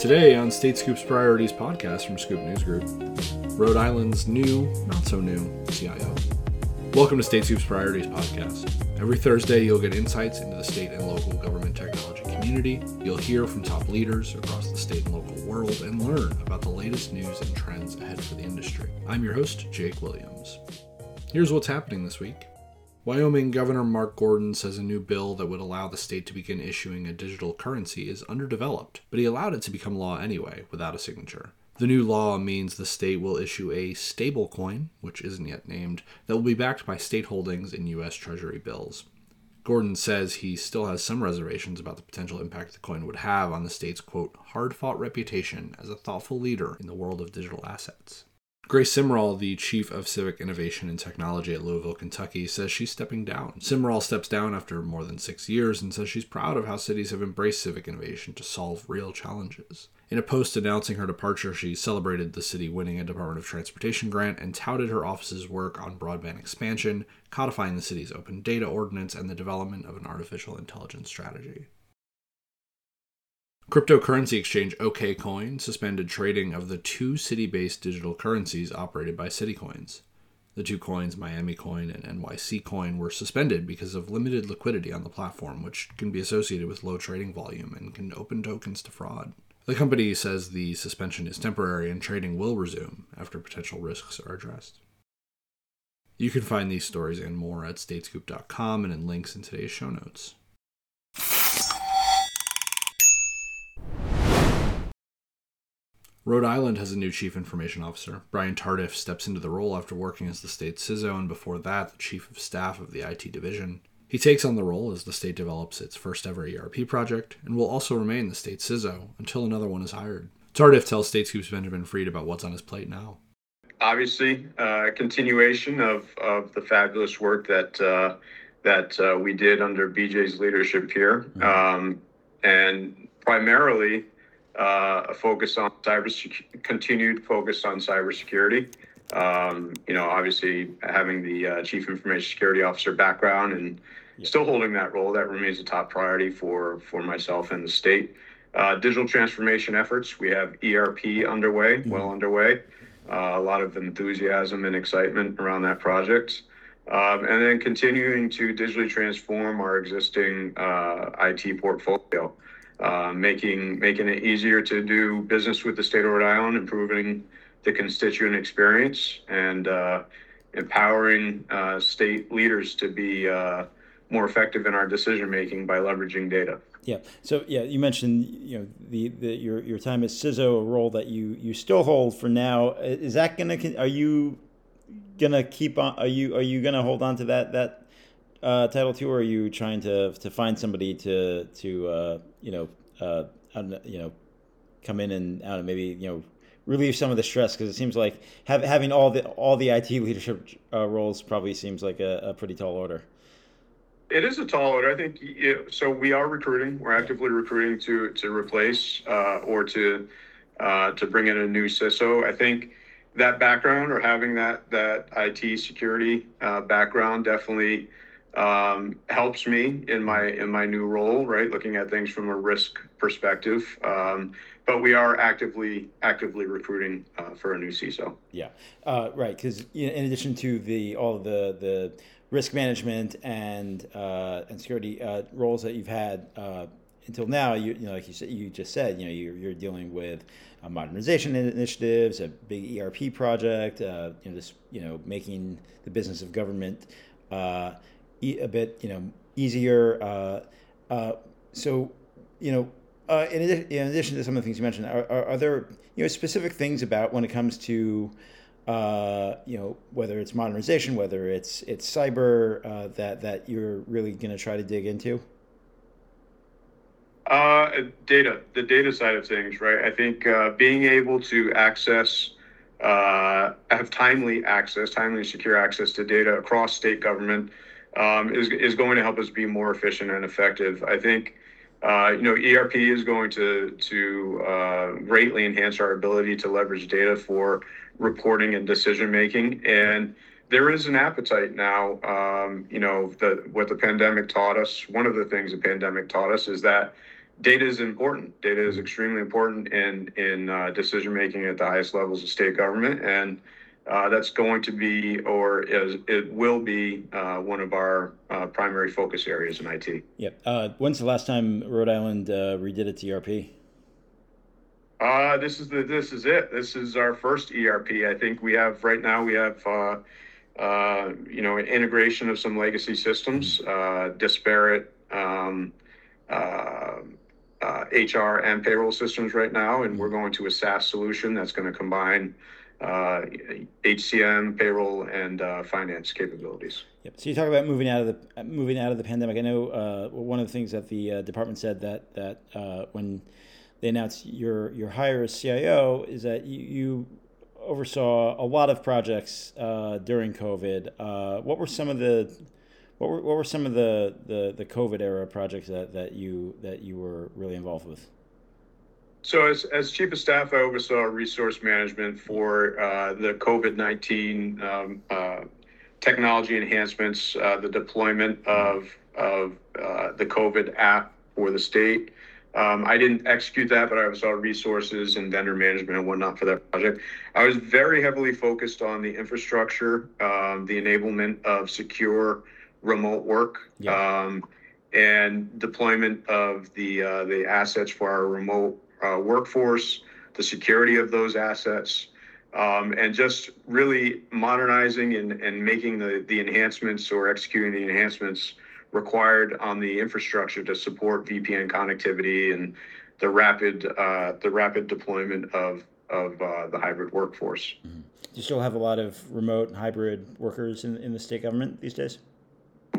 Today on State Scoop's Priorities podcast from Scoop News Group, Rhode Island's new, not so new CIO. Welcome to State Scoop's Priorities podcast. Every Thursday, you'll get insights into the state and local government technology community. You'll hear from top leaders across the state and local world and learn about the latest news and trends ahead for the industry. I'm your host, Jake Williams. Here's what's happening this week. Wyoming Governor Mark Gordon says a new bill that would allow the state to begin issuing a digital currency is underdeveloped, but he allowed it to become law anyway, without a signature. The new law means the state will issue a stablecoin, which isn't yet named, that will be backed by state holdings in U.S. Treasury bills. Gordon says he still has some reservations about the potential impact the coin would have on the state's, quote, hard fought reputation as a thoughtful leader in the world of digital assets. Grace Simrall, the chief of civic innovation and technology at Louisville, Kentucky, says she's stepping down. Simrall steps down after more than six years and says she's proud of how cities have embraced civic innovation to solve real challenges. In a post announcing her departure, she celebrated the city winning a Department of Transportation grant and touted her office's work on broadband expansion, codifying the city's open data ordinance, and the development of an artificial intelligence strategy. Cryptocurrency exchange OKCoin suspended trading of the two city based digital currencies operated by Citycoins. The two coins, Miami Coin and NYC Coin, were suspended because of limited liquidity on the platform, which can be associated with low trading volume and can open tokens to fraud. The company says the suspension is temporary and trading will resume after potential risks are addressed. You can find these stories and more at statescoop.com and in links in today's show notes. Rhode Island has a new chief information officer. Brian Tardiff steps into the role after working as the state's CISO and before that, the chief of staff of the IT division. He takes on the role as the state develops its first ever ERP project and will also remain the state's CISO until another one is hired. Tardiff tells State Scoop's Benjamin Freed about what's on his plate now. Obviously, uh, continuation of, of the fabulous work that uh, that uh, we did under BJ's leadership here, mm-hmm. um, and primarily uh, a focus on cyber continued focus on cybersecurity. Um, you know, obviously having the uh, chief information security officer background and yeah. still holding that role, that remains a top priority for for myself and the state. Uh, digital transformation efforts. We have ERP underway, mm-hmm. well underway. Uh, a lot of enthusiasm and excitement around that project. Um, and then continuing to digitally transform our existing uh, IT portfolio. Uh, making making it easier to do business with the state of Rhode Island, improving the constituent experience, and uh, empowering uh, state leaders to be uh, more effective in our decision making by leveraging data. Yeah. So yeah, you mentioned you know the, the your your time as CISO, a role that you you still hold for now. Is that gonna are you gonna keep on? Are you are you gonna hold on to that that uh, title too, or are you trying to to find somebody to to uh, you know uh, you know come in and know, maybe you know relieve some of the stress because it seems like have, having all the all the IT leadership uh, roles probably seems like a, a, pretty tall order. It is a tall order. I think it, so. We are recruiting. We're actively recruiting to to replace uh, or to uh, to bring in a new CISO. I think that background or having that that IT security uh, background definitely um, helps me in my in my new role, right? Looking at things from a risk perspective. Um, but we are actively actively recruiting uh, for a new CISO. Yeah, uh, right. Because in addition to the all the the risk management and uh, and security uh, roles that you've had uh, until now, you, you know, like you said, you just said, you know, you're, you're dealing with uh, modernization initiatives, a big ERP project, you know, this, you know, making the business of government a bit, you know, easier. Uh, uh, so, you know, uh, in, adi- in, addition to some of the things you mentioned, are, are, are, there you know specific things about when it comes to uh, you know whether it's modernization, whether it's it's cyber uh, that that you're really going to try to dig into? Uh, data, the data side of things, right? I think being able to access, have timely access, timely secure access to data across state government um, is, is going to help us be more efficient and effective. I think, uh, you know, ERP is going to, to uh, greatly enhance our ability to leverage data for reporting and decision making. And there is an appetite now. Um, you know, the, what the pandemic taught us, one of the things the pandemic taught us is that data is important. Data is extremely important in in uh, decision making at the highest levels of state government, and uh, that's going to be, or is, it will be, uh, one of our uh, primary focus areas in IT. Yep. Uh, when's the last time Rhode Island uh, redid its ERP? Uh, this is the this is it. This is our first ERP. I think we have right now. We have uh, uh, you know an integration of some legacy systems, uh, disparate um, uh, uh, HR and payroll systems right now, and we're going to a SaaS solution that's going to combine uh, HCM, payroll, and uh, finance capabilities. Yep. So you talk about moving out of the moving out of the pandemic. I know uh, one of the things that the uh, department said that that uh, when they announced your your hire as CIO is that you, you oversaw a lot of projects uh, during COVID. What were some of the what were, what were some of the, the, the COVID era projects that, that you that you were really involved with? So, as, as chief of staff, I oversaw resource management for uh, the COVID 19 um, uh, technology enhancements, uh, the deployment of, of uh, the COVID app for the state. Um, I didn't execute that, but I oversaw resources and vendor management and whatnot for that project. I was very heavily focused on the infrastructure, um, the enablement of secure remote work. Yeah. Um, and deployment of the uh, the assets for our remote uh, workforce, the security of those assets, um, and just really modernizing and, and making the, the enhancements or executing the enhancements required on the infrastructure to support VPN connectivity and the rapid uh, the rapid deployment of of uh, the hybrid workforce. Do you still have a lot of remote hybrid workers in, in the state government these days?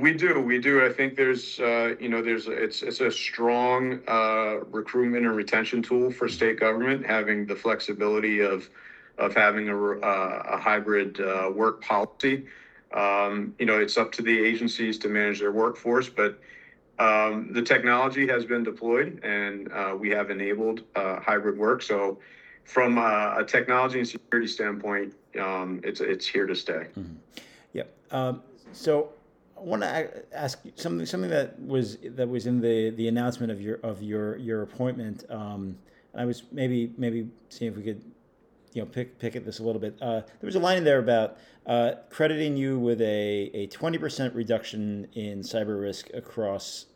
We do, we do. I think there's, uh, you know, there's it's it's a strong uh, recruitment and retention tool for state government, having the flexibility of of having a, uh, a hybrid uh, work policy. Um, you know, it's up to the agencies to manage their workforce, but um, the technology has been deployed, and uh, we have enabled uh, hybrid work. So, from a, technology and security standpoint, um, it's it's here to stay. Yep. Um, so want to ask something something that was that was in the the announcement of your of your your appointment. Um, I was maybe maybe seeing if we could you know pick pick at this a little bit. Uh, there was a line in there about uh, crediting you with a a twenty percent reduction in cyber risk across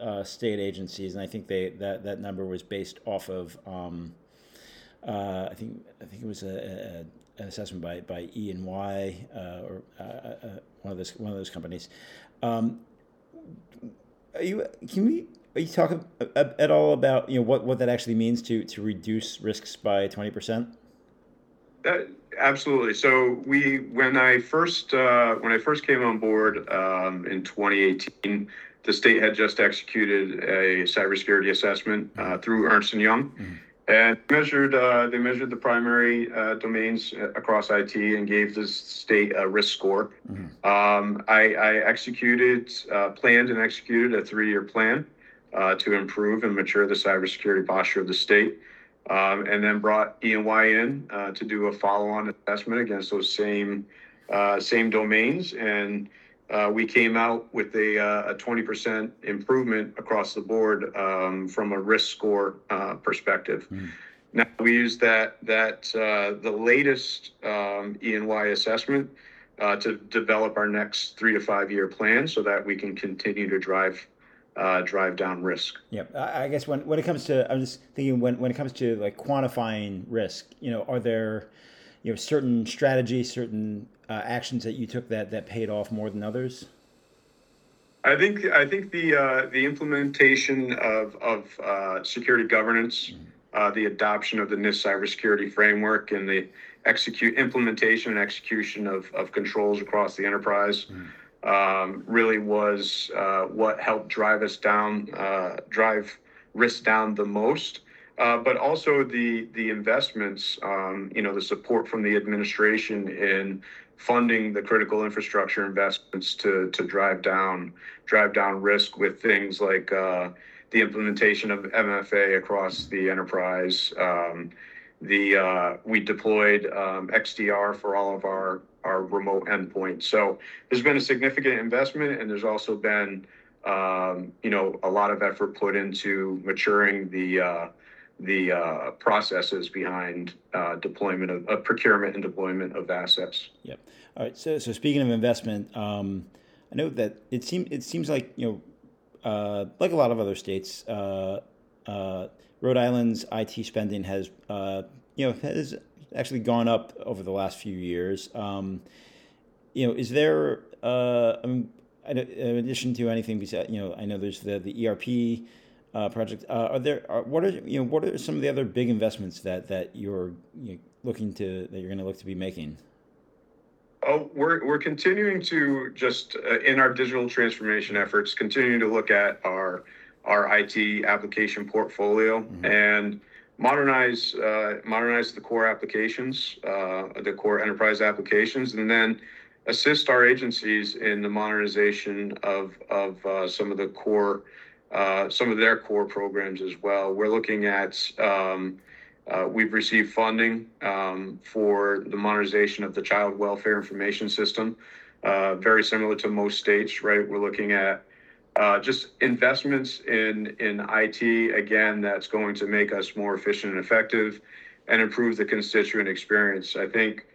uh, state agencies, and I think they that that number was based off of. Um, uh, I think I think it was a, an assessment by by E and Y uh, or uh, uh, one of those one of those companies. Um, are you can we are you talking at all about you know what, what that actually means to to reduce risks by twenty percent? Uh, absolutely. So we, when I first uh, when I first came on board um, in 2018, the state had just executed a cybersecurity assessment uh, through Ernst and Young, and measured uh, they measured the primary uh, domains across IT and gave the state a risk score. Um, I, I executed, uh, planned and executed a three-year plan uh, to improve and mature the cybersecurity posture of the state. Um, and then brought E and Y in uh, to do a follow-on assessment against those same uh, same domains, and uh, we came out with a, uh, a 20% improvement across the board um, from a risk score uh, perspective. Now we use that that uh, the latest um, E and Y assessment uh, to develop our next three to five year plan, so that we can continue to drive uh, drive down risk. Yep. I I guess when, when it comes to, I'm just thinking when, when it comes to like quantifying risk, you know, are there, you know, certain strategies, certain uh, actions that you took that, that paid off more than others? I think I think the uh, the implementation of of uh, security governance, uh, the adoption of the NIST cybersecurity framework, and the execute implementation and execution of of controls across the enterprise, um, really was uh, what helped drive us down, uh, drive risk down the most. Uh, but also the the investments, um, you know, the support from the administration in funding the critical infrastructure investments to to drive down drive down risk with things like uh, the implementation of MFA across the enterprise. Um, the uh, we deployed um, XDR for all of our our remote endpoints. So there's been a significant investment, and there's also been um, you know, a lot of effort put into maturing the uh, the uh, processes behind uh, deployment of, procurement and deployment of assets. Yep. All right. So, so speaking of investment, um, I know that it seems it seems like you know, uh, like a lot of other states, uh, uh, Rhode Island's IT spending has uh, you know has actually gone up over the last few years. Um, you know, is there I mean, in addition to anything besides you know, I know there's the the ERP uh, project. Uh, are there are, what are you know what are some of the other big investments that that you're you know, looking to that you're going to look to be making? Oh, we're we're continuing to just uh, in our digital transformation efforts, continuing to look at our our IT application portfolio mm-hmm. and modernize uh, modernize the core applications, uh, the core enterprise applications, and then assist our agencies in the modernization of of uh, some of the core uh, some of their core programs as well. We're looking at, um, uh, we've received funding um, for the modernization of the child welfare information system, uh, very similar to most states, right? We're looking at uh, just investments in, in IT, again, that's going to make us more efficient and effective and improve the constituent experience. I think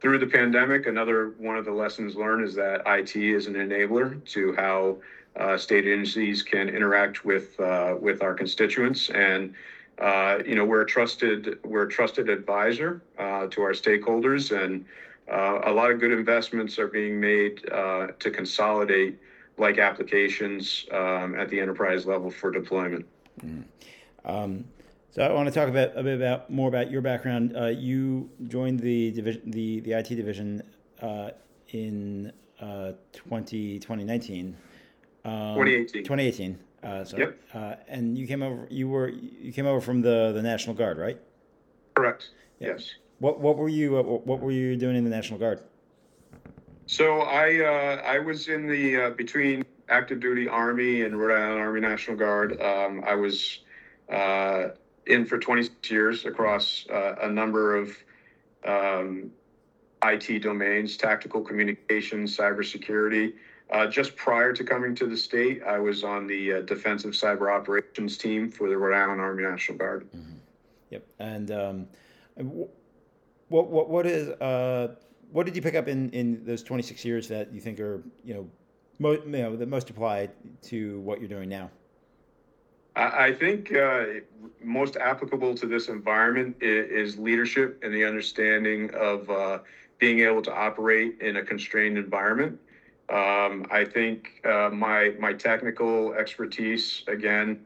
through the pandemic, another one of the lessons learned is that IT is an enabler to how uh, state agencies can interact with uh, with our constituents and uh, you know we're a trusted we're a trusted advisor uh, to our stakeholders and uh, a lot of good investments are being made uh, to consolidate like applications um, at the enterprise level for deployment. Mm-hmm. Um, so I want to talk about a bit about more about your background. you joined the division the the IT division in 20, 2019. Um, 2018. 2018. Uh, so, yep. Uh, and you came over. You were you came over from the the National Guard, right? Correct. Yes. What what were you uh, what were you doing in the National Guard? So I uh, I was in the uh, between active duty Army and Rhode Island Army National Guard. Um, I was uh, in for 26 years across a number of um, IT domains, tactical communications, cybersecurity. Uh, just prior to coming to the state, I was on the uh, defensive cyber operations team for the Rhode Island Army National Guard. Mm-hmm. Yep. And um, what what what is uh, what did you pick up in, in those 26 years that you think are you know, mo- you know the most applied to what you're doing now? I think uh, most applicable to this environment is, is, leadership and the understanding of uh, being able to operate in a constrained environment. Um, I think uh, my my technical expertise again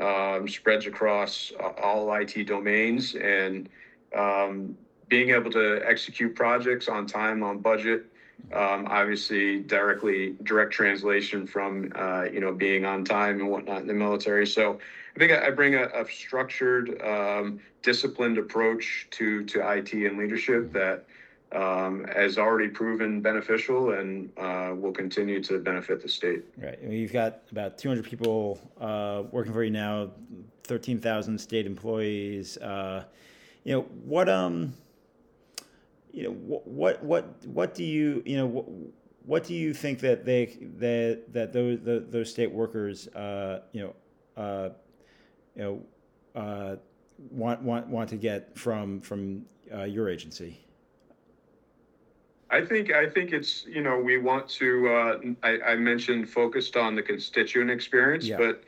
um, spreads across all IT domains and um, being able to execute projects on time on budget. Um, obviously, directly direct translation from uh, you know being on time and whatnot in the military. So I think I, bring a, a structured, um, disciplined approach to to IT and leadership that um, has already proven beneficial and uh, will continue to benefit the state. Right. I mean, you've got about 200 people uh, working for you now, 13,000 state employees. Uh, you know what? Um, you know what? What? What What do you? You know what? What do you think that they that that those the, those state workers, uh, you know, uh, you know, uh, want want want to get from from your agency? I think I think it's you know we want to uh, I, I mentioned focused on the constituent experience, yeah. but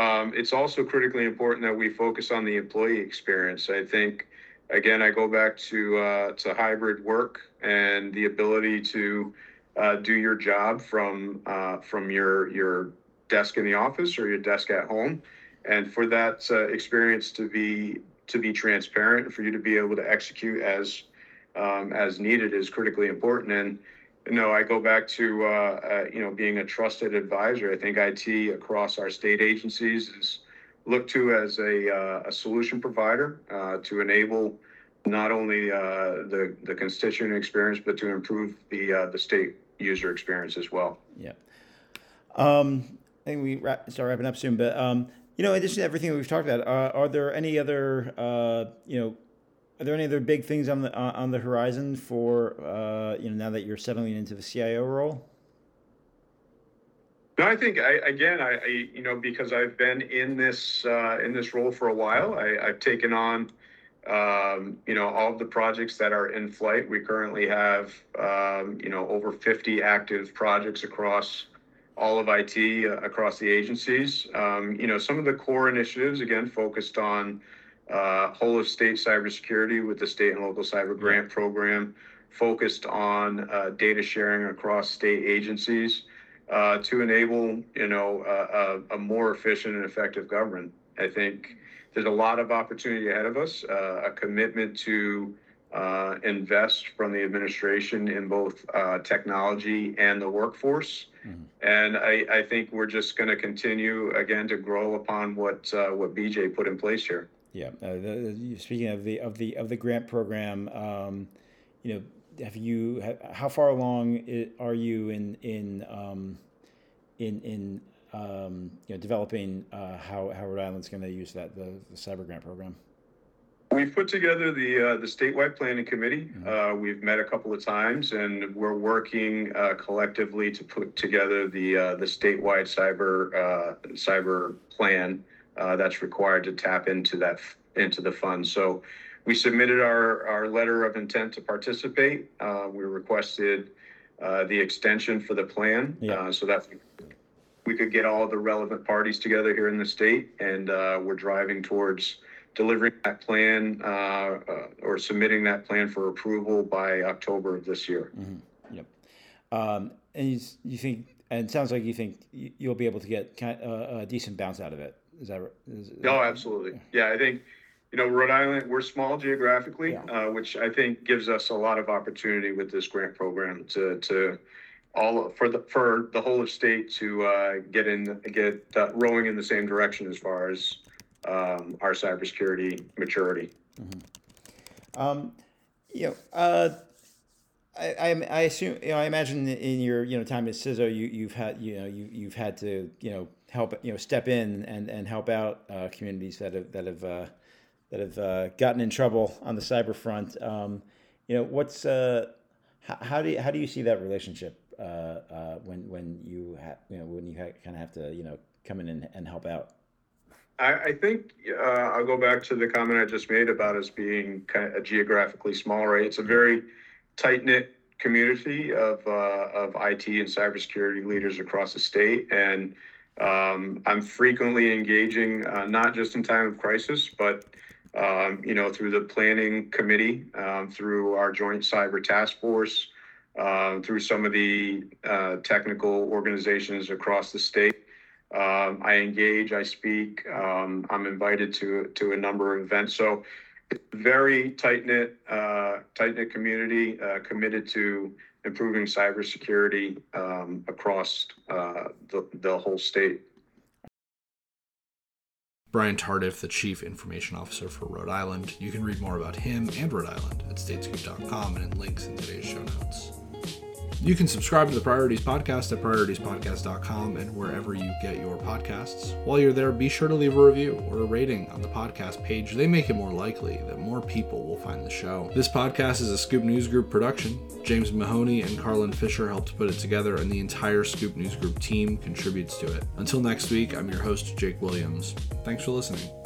um, it's also critically important that we focus on the employee experience. I think again I go back to uh, to hybrid work and the ability to uh, do your job from uh, from your your desk in the office or your desk at home, and for that uh, experience to be to be transparent, for you to be able to execute as um, as needed is critically important. And you know, I go back to uh, uh, you know being a trusted advisor. I think IT across our state agencies is looked to as a, uh, a solution provider uh, to enable not only uh, the the constituent experience, but to improve the uh, the state user experience as well. Yeah. Um, I think we wrap, start wrapping up soon, but um, you know, in addition to everything we've talked about, are there any other you know are there any other big things on the uh, on the horizon for uh, you know now that you're settling into the CIO role? No, I think I again I, I you know because I've been in this uh, in this role for a while. I, I've taken on um, you know all of the projects that are in flight. We currently have um, you know over 50 active projects across all of IT uh, across the agencies. Um, you know some of the core initiatives again focused on uh, whole of state cybersecurity with the state and local cyber grant program, focused on uh, data sharing across state agencies uh, to enable, you know, a, a, more efficient and effective government. I think there's a lot of opportunity ahead of us, uh, a commitment to uh, invest from the administration in both uh, technology and the workforce. Mm-hmm. And I, I, think we're just going to continue again to grow upon what uh, what BJ put in place here. Yeah. Uh, the, speaking of the of the of the grant program, um, you know, have you how far along are you in in um, in in um, you know developing uh, how how Rhode Island's going to use that the, the cyber grant program? We've put together the uh, the statewide planning committee. Mm-hmm. Uh, we've met a couple of times, and we're working uh, collectively to put together the uh, the statewide cyber uh, cyber plan that's required to tap into that into the fund. So we submitted our, our letter of intent to participate. Uh, we requested uh, the extension for the plan yeah. uh, so that we could get all the relevant parties together here in the state. And uh, we're driving towards delivering that plan uh, uh, or submitting that plan for approval by October of this year. Mm-hmm. Yep. Um, and you, you, think, and it sounds like you think you'll be able to get a decent bounce out of it. Is that? Is, no, absolutely. Yeah, I think you know, Rhode Island, we're small geographically, yeah. uh, which I think gives us a lot of opportunity with this grant program to to all for the for the whole of state to uh, get in get uh, rowing in the same direction as far as um, our cybersecurity maturity. Mm-hmm. Um, you know, uh, I, I, I assume you know I imagine in your you know time at CISO you you've had you know you you've had to you know help you know step in and and help out uh, communities that have that have uh, that have uh, gotten in trouble on the cyber front. Um, you know, what's uh, how, do you, how do you see that relationship uh, uh when when you ha- you know when you ha- kind of have to you know come in and, and help out? I, think I'll go back to the comment I just made about us being kind of geographically small. Right, it's a very tight knit community of of IT and cybersecurity leaders across the state and. Um, I'm frequently engaging, uh, not just in time of crisis, but um, you know, through the planning committee, um, through our joint cyber task force, uh, through some of the uh, technical organizations across the state. Um, I engage, I speak, um, I'm invited to to a number of events. So, very tight knit, uh, tight knit community uh, committed to improving cybersecurity um, across uh, the the whole state. Brian Tardiff, the Chief Information Officer for Rhode Island. You can read more about him and Rhode Island at statescoop.com and in links in today's show notes. You can subscribe to the Priorities Podcast at prioritiespodcast.com and wherever you get your podcasts. While you're there, be sure to leave a review or a rating on the podcast page. They make it more likely that more people will find the show. This podcast is a Scoop News Group production. James Mahoney and Carlin Fisher helped put it together, and the entire Scoop News Group team contributes to it. Until next week, I'm your host, Jake Williams. Thanks for listening.